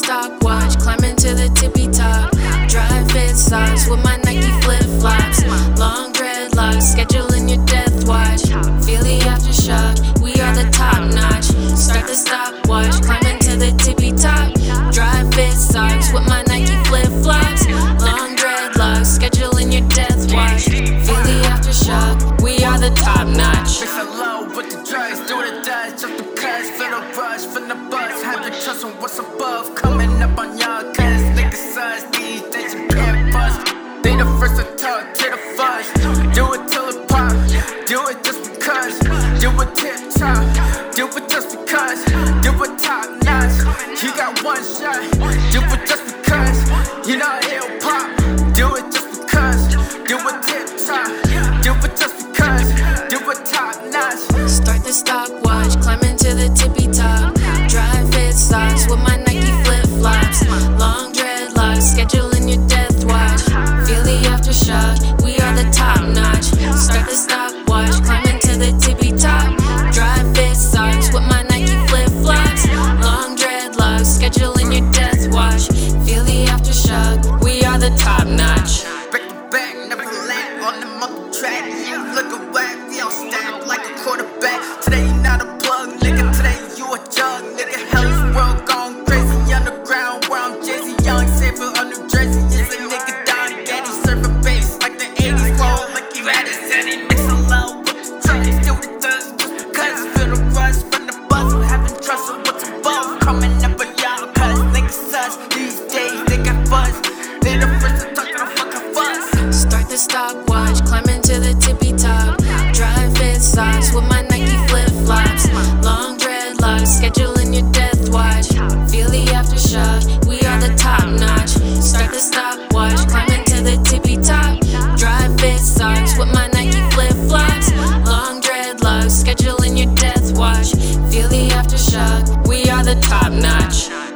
climbing to the tippy top. Dry fit socks with my Nike flip flops. Long dreadlocks, scheduling your death watch. Feel the aftershock, we are the top notch. Start the stopwatch, climbing to the tippy top. Dry fit socks with my Nike flip flops. Long dreadlocks, scheduling your death watch. Feel the aftershock, we are the top notch. Feel the rush, feel the buzz, have you trust on what's above. Coming up on y'all, cause niggas sus, these days you can't bust. They the first to talk to the fuzz. Do it till it pop, do it just because. Do it tip top, do it just because. Do it top notch, you got one shot. Do it just because, you know it'll pop. Do it just because, do it tip top, do it just stopwatch, climbing to the tippy top. Dry fit socks with my Nike flip flops. Long dreadlocks, scheduling your death watch. Feel the aftershock, we are the top notch. Start the stopwatch, climbing to the tippy top. Dry fit socks with my Nike flip flops. Long dreadlocks, scheduling your death watch. Feel the aftershock, we are the top notch.